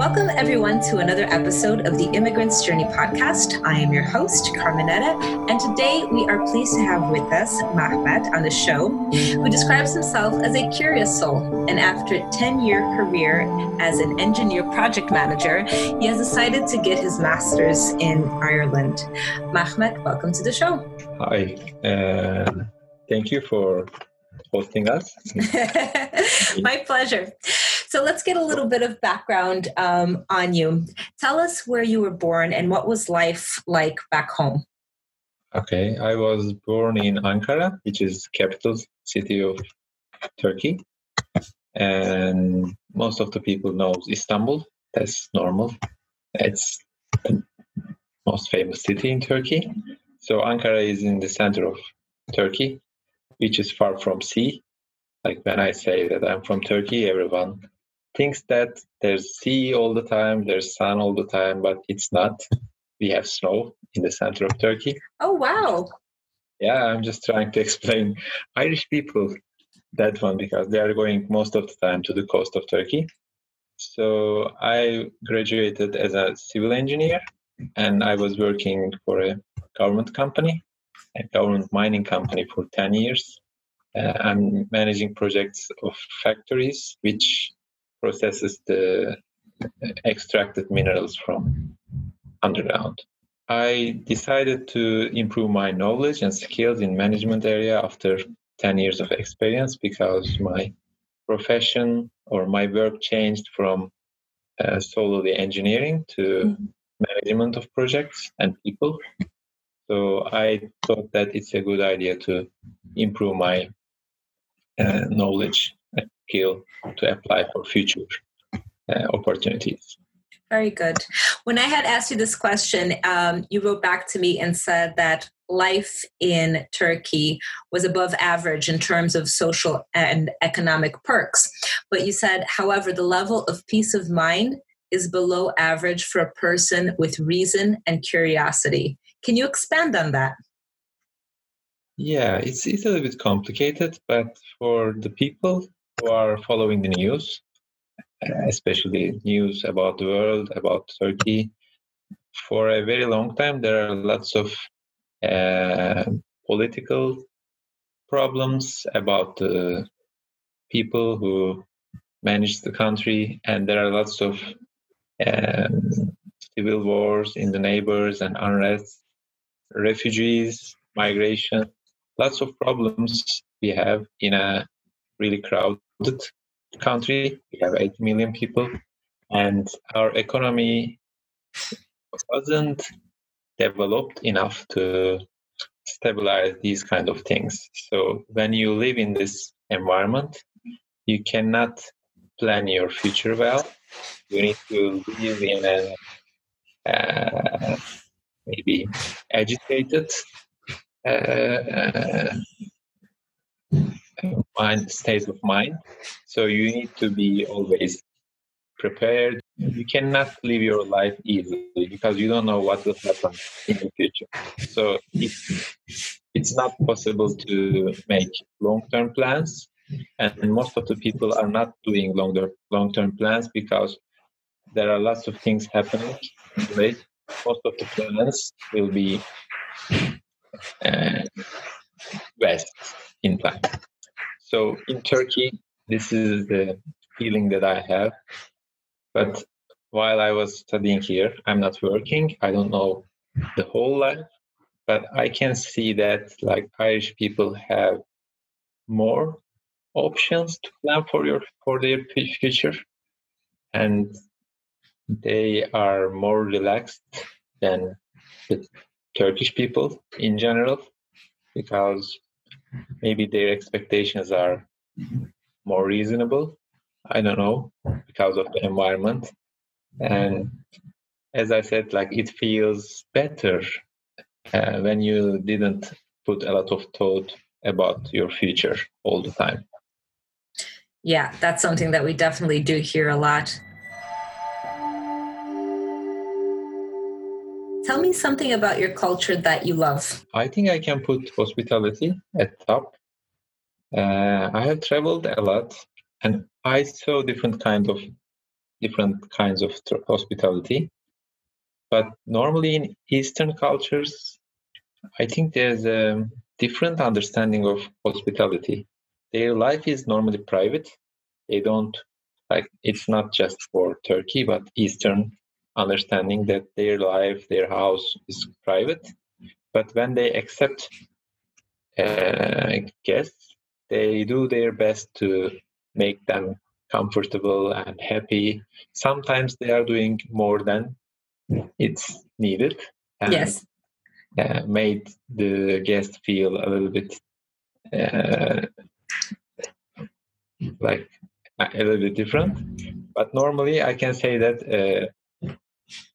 Welcome, everyone, to another episode of the Immigrant's Journey podcast. I am your host, Carmenetta, and today we are pleased to have with us Mehmet on the show, who describes himself as a curious soul. And after a 10 year career as an engineer project manager, he has decided to get his master's in Ireland. Mehmet, welcome to the show. Hi, uh, thank you for hosting us. My pleasure. So let's get a little bit of background um, on you. Tell us where you were born and what was life like back home. Okay, I was born in Ankara, which is capital city of Turkey, and most of the people know Istanbul. That's normal. It's the most famous city in Turkey. So Ankara is in the center of Turkey, which is far from sea. Like when I say that I'm from Turkey, everyone thinks that there's sea all the time, there's sun all the time, but it's not. We have snow in the center of Turkey. Oh, wow. Yeah, I'm just trying to explain Irish people that one because they are going most of the time to the coast of Turkey. So I graduated as a civil engineer and I was working for a government company, a government mining company for 10 years. Uh, I'm managing projects of factories which processes the extracted minerals from underground. I decided to improve my knowledge and skills in management area after 10 years of experience because my profession or my work changed from uh, solely engineering to mm-hmm. management of projects and people. So I thought that it's a good idea to improve my uh, knowledge skill to apply for future uh, opportunities. Very good. When I had asked you this question, um, you wrote back to me and said that life in Turkey was above average in terms of social and economic perks. But you said, however, the level of peace of mind is below average for a person with reason and curiosity. Can you expand on that? Yeah, it's, it's a little bit complicated, but for the people who are following the news, especially news about the world, about Turkey, for a very long time, there are lots of uh, political problems about the people who manage the country, and there are lots of um, civil wars in the neighbors and unrest, refugees, migration, lots of problems we have in a really crowded country. We have 8 million people, and our economy wasn't developed enough to stabilize these kind of things. So when you live in this environment, you cannot plan your future well. You need to live in a uh, maybe agitated uh, mind state of mind. So you need to be always prepared. You cannot live your life easily because you don't know what will happen in the future. So it's, it's not possible to make long-term plans and most of the people are not doing longer long-term plans because there are lots of things happening. Most of the plans will be uh, west in time so in Turkey, this is the feeling that I have. But while I was studying here, I'm not working. I don't know the whole life, but I can see that like Irish people have more options to plan for your for their future, and they are more relaxed than the Turkish people in general because maybe their expectations are more reasonable. I don't know because of the environment. And as i said like it feels better uh, when you didn't put a lot of thought about your future all the time. Yeah that's something that we definitely do hear a lot Tell me something about your culture that you love. I think I can put hospitality at top. Uh, I have traveled a lot and I saw different kind of different kinds of hospitality. But normally in Eastern cultures, I think there's a different understanding of hospitality. Their life is normally private. They don't like it's not just for Turkey, but Eastern understanding that their life, their house is private. But when they accept uh, guests, they do their best to make them comfortable and happy. Sometimes they are doing more than it's needed. And, yes. Uh, made the guest feel a little bit uh, like a little bit different. But normally, I can say that a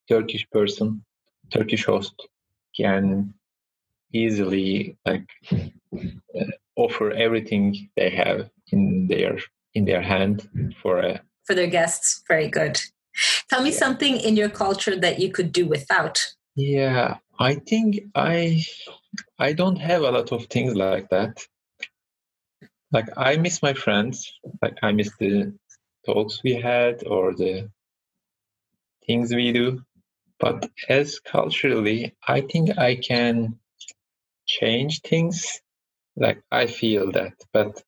Turkish person, Turkish host, can easily like uh, offer everything they have in their in their hand for a for their guests. Very good. Tell me yeah. something in your culture that you could do without. Yeah, I think I I don't have a lot of things like that. Like I miss my friends. Like I miss the talks we had or the things we do. But as culturally, I think I can change things. Like I feel that, but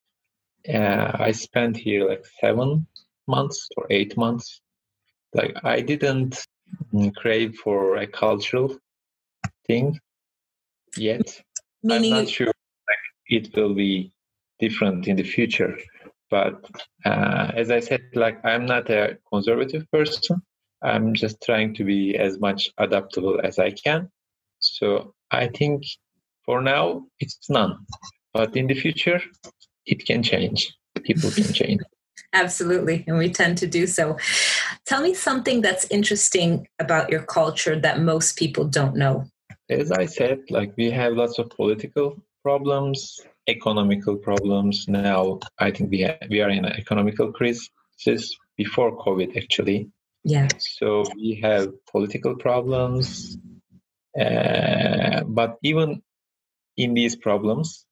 uh, I spent here like seven months or eight months. Like I didn't crave for a cultural thing yet. Meaning I'm not sure like, it will be different in the future. But uh, as I said, like I'm not a conservative person. I'm just trying to be as much adaptable as I can. So I think for now it's none. But in the future, it can change. People can change. Absolutely. And we tend to do so. Tell me something that's interesting about your culture that most people don't know. As I said, like we have lots of political problems, economical problems. Now, I think we, we are in an economical crisis before COVID, actually. Yeah. So we have political problems. Uh, but even in these problems,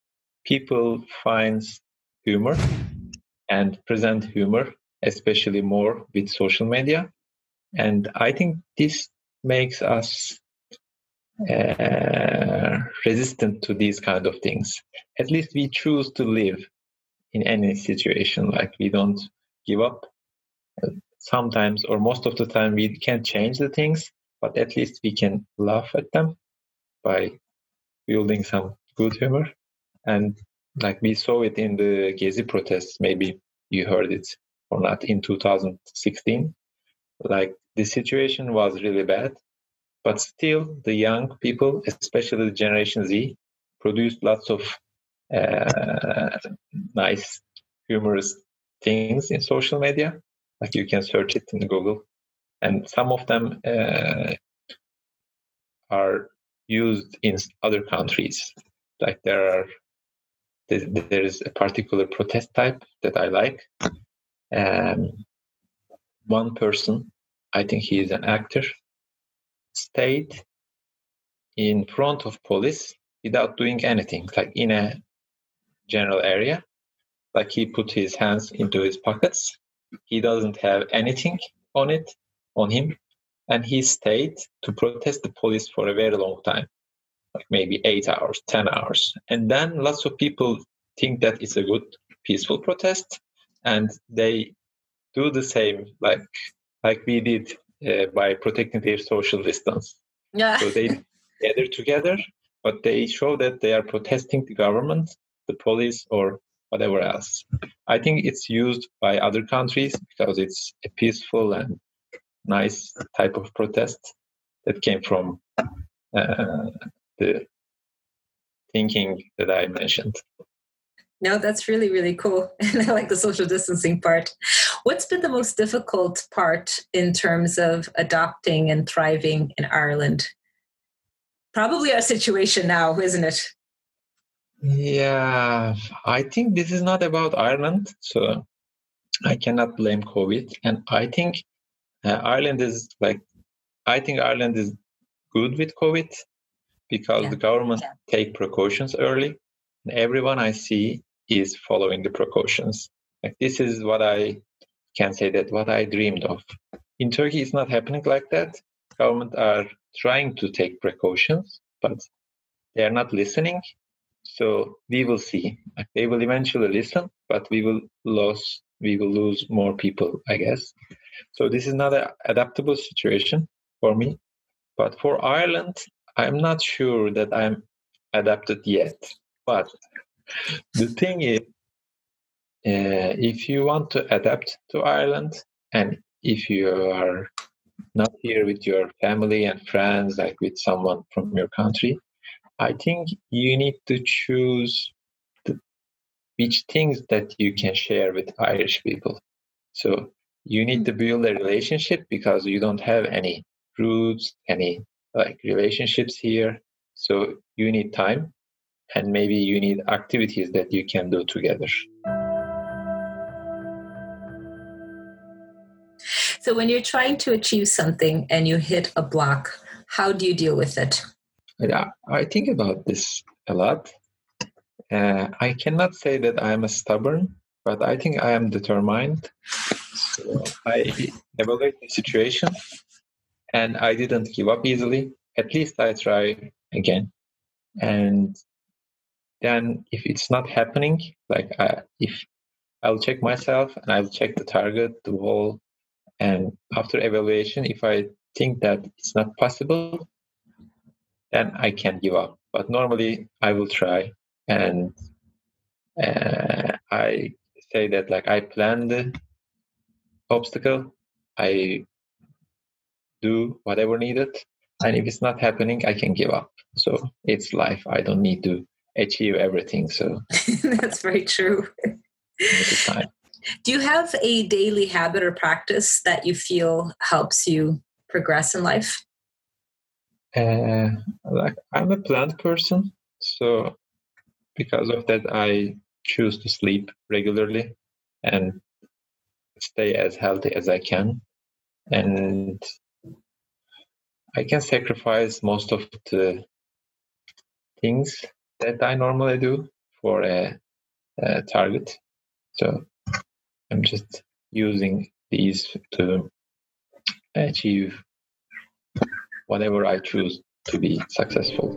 people find humor and present humor, especially more with social media. And I think this makes us uh, resistant to these kind of things. At least we choose to live in any situation. Like we don't give up. Sometimes, or most of the time, we can't change the things, but at least we can laugh at them by building some good humor. And like we saw it in the Gezi protests, maybe you heard it or not in 2016. Like the situation was really bad, but still the young people, especially the Generation Z, produced lots of uh, nice, humorous things in social media. Like you can search it in Google, and some of them uh, are used in other countries. Like there are there is a particular protest type that I like. Um, one person, I think he is an actor, stayed in front of police without doing anything, like in a general area. Like he put his hands into his pockets. He doesn't have anything on it, on him. And he stayed to protest the police for a very long time like maybe eight hours, 10 hours. And then lots of people think that it's a good, peaceful protest. And they do the same, like, like we did uh, by protecting their social distance. Yeah. So they gather together, but they show that they are protesting the government, the police, or whatever else. I think it's used by other countries because it's a peaceful and nice type of protest that came from uh, the thinking that I mentioned. No, that's really, really cool. And I like the social distancing part. What's been the most difficult part in terms of adopting and thriving in Ireland? Probably our situation now, isn't it? Yeah, I think this is not about Ireland. So I cannot blame COVID. And I think uh, Ireland is like, I think Ireland is good with COVID because yeah. the government yeah. take precautions early. And everyone I see is following the precautions. Like this is what I can say that what I dreamed of. in Turkey, it's not happening like that. Government are trying to take precautions, but they are not listening. So we will see. They will eventually listen, but we will lose we will lose more people, I guess. So this is not an adaptable situation for me. But for Ireland, I'm not sure that I'm adapted yet. But the thing is, uh, if you want to adapt to Ireland, and if you are not here with your family and friends, like with someone from your country, I think you need to choose the, which things that you can share with Irish people. So you need to mm. build a relationship because you don't have any roots, any like relationships here. So you need time and maybe you need activities that you can do together. So when you're trying to achieve something and you hit a block, how do you deal with it? Yeah, I think about this a lot. Uh, I cannot say that I am a stubborn, but I think I am determined. So I evaluate the situation and I didn't give up easily. At least I try again. And then if it's not happening, like I, if I'll check myself and I'll check the target, the wall, and after evaluation, if I think that it's not possible, then I can give up. But normally I will try and uh, I say that like I plan the obstacle, I do whatever needed, and if it's not happening, I can give up. So it's life. I don't need to achieve everything. So that's very true. Do you have a daily habit or practice that you feel helps you progress in life? Uh, like I'm a plant person, so because of that, I choose to sleep regularly and stay as healthy as I can. And I can sacrifice most of the things that I normally do for a, a target. So I'm just using these to achieve whatever I choose to be successful.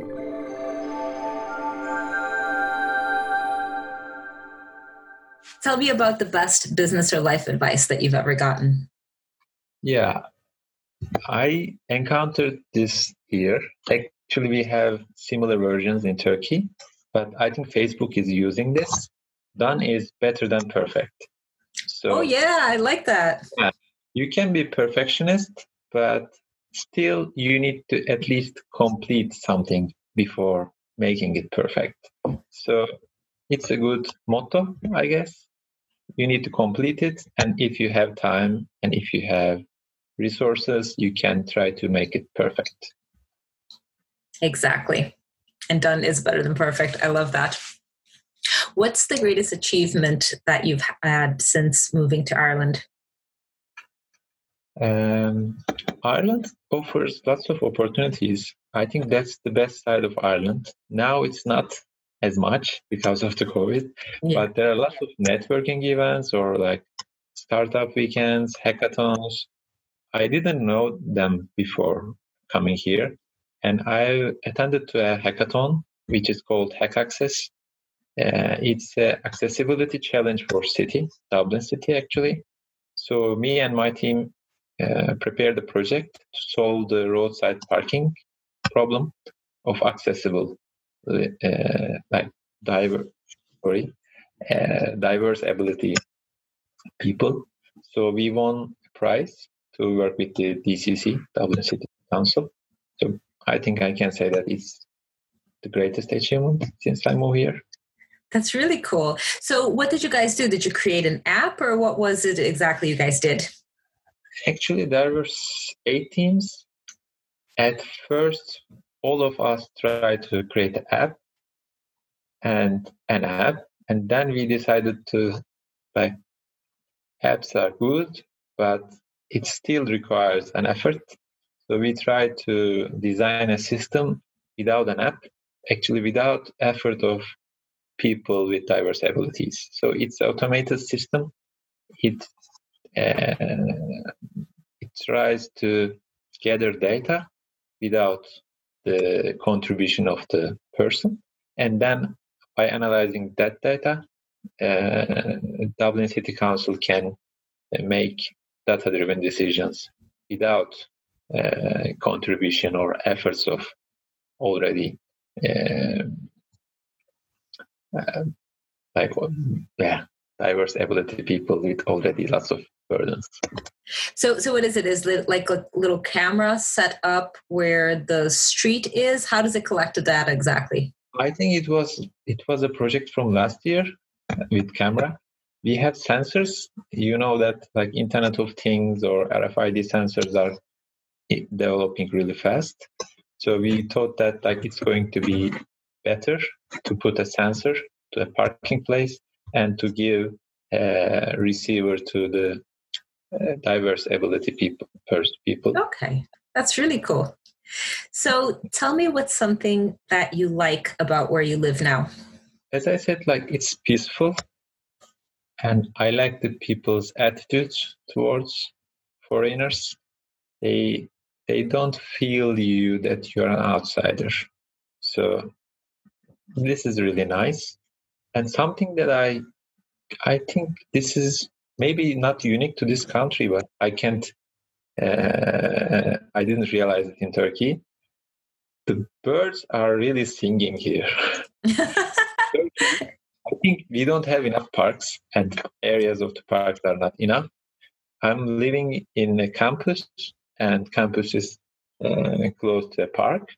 Tell me about the best business or life advice that you've ever gotten. Yeah, I encountered this here. Actually, we have similar versions in Turkey, but I think Facebook is using this. Done is better than perfect. So, oh yeah, I like that. Yeah, you can be perfectionist, but still you need to at least complete something before making it perfect. So it's a good motto, I guess. You need to complete it, and if you have time and if you have resources, you can try to make it perfect. Exactly. And done is better than perfect. I love that. What's the greatest achievement that you've had since moving to Ireland? Um, Ireland offers lots of opportunities. I think that's the best side of Ireland. Now it's not as much because of the COVID, yeah. but there are lots of networking events or like startup weekends, hackathons. I didn't know them before coming here, and I attended to a hackathon which is called Hack Access. Uh, it's an accessibility challenge for city, Dublin City actually. So me and my team uh, prepared a project to solve the roadside parking problem of accessible, uh, like diverse, sorry, uh, diverse ability people. So we won a prize to work with the DCC, Dublin City Council. So I think I can say that it's the greatest achievement since I moved here. That's really cool. So, what did you guys do? Did you create an app, or what was it exactly you guys did? Actually, there were eight teams. At first, all of us tried to create an app and an app, and then we decided to like apps are good, but it still requires an effort. So we tried to design a system without an app, actually without effort of people with diverse abilities. So it's automated system. It it tries to gather data without the contribution of the person. And then by analyzing that data, uh, Dublin City Council can make data driven decisions without uh, contribution or efforts of already uh, uh, like yeah diverse ability people with already lots of burdens. So so what is it? Is it like a little camera set up where the street is? How does it collect the data exactly? I think it was it was a project from last year uh, with camera. We have sensors. You know that like internet of things or rfid sensors are developing really fast. So we thought that like it's going to be better to put a sensor to a parking place and to give a receiver to the uh, diverse ability people first people. Okay that's really cool. So tell me what's something that you like about where you live now. As i said like it's peaceful and i like the people's attitudes towards foreigners. They they don't feel you that you're an outsider. So this is really nice and something that i i think this is maybe not unique to this country but i can't uh, i didn't realize it in turkey. The birds are really singing here. I think we don't have enough parks and areas of the parks are not enough. I'm living in a campus and campus is uh, close to a park.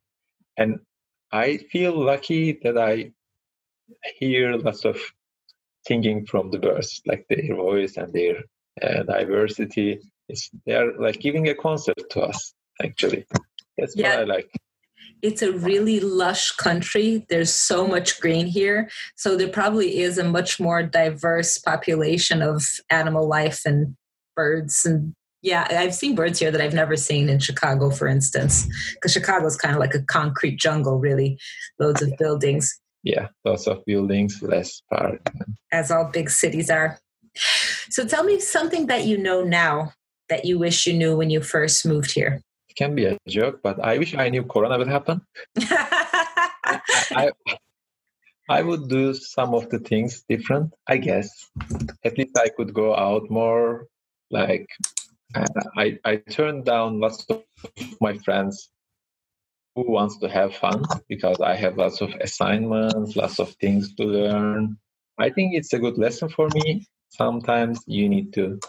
And I feel lucky that I hear lots of singing from the birds, like their voice and their uh, diversity. It's, they're like giving a concert to us, actually. That's yeah. what I like. It's a really lush country. There's so much green here. So there probably is a much more diverse population of animal life and birds and yeah, I've seen birds here that I've never seen in Chicago, for instance, because Chicago is kind of like a concrete jungle, really, loads of buildings. Yeah, lots of buildings, less park. As all big cities are. So tell me something that you know now that you wish you knew when you first moved here. It can be a joke, but I wish I knew Corona would happen. I, I would do some of the things different, I guess. At least I could go out more, like uh, I, I turned down lots of my friends who wants to have fun because I have lots of assignments, lots of things to learn. I think it's a good lesson for me. Sometimes you need to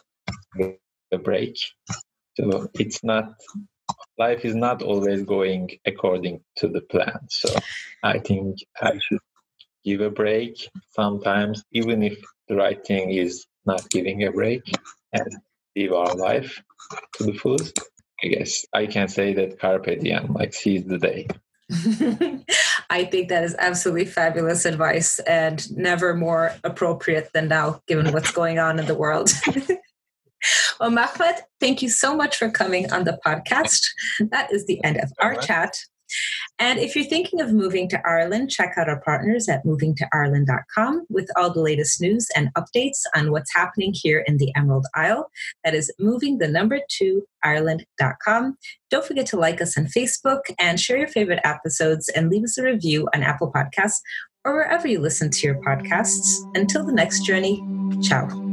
take a break. So it's not life is not always going according to the plan. So I think I should give a break sometimes, even if the right thing is not giving a break. And live our life to the fullest. I guess I can say that carpe diem, like seize the day. I think that is absolutely fabulous advice and never more appropriate than now, given what's going on in the world. well, Mahmoud, thank you so much for coming on the podcast. That is the end of our chat. And if you're thinking of moving to Ireland, check out our partners at movingtoireland.com with all the latest news and updates on what's happening here in the Emerald Isle. That is moving the number two Ireland.com. Don't forget to like us on Facebook and share your favorite episodes and leave us a review on Apple Podcasts or wherever you listen to your podcasts. Until the next journey, ciao.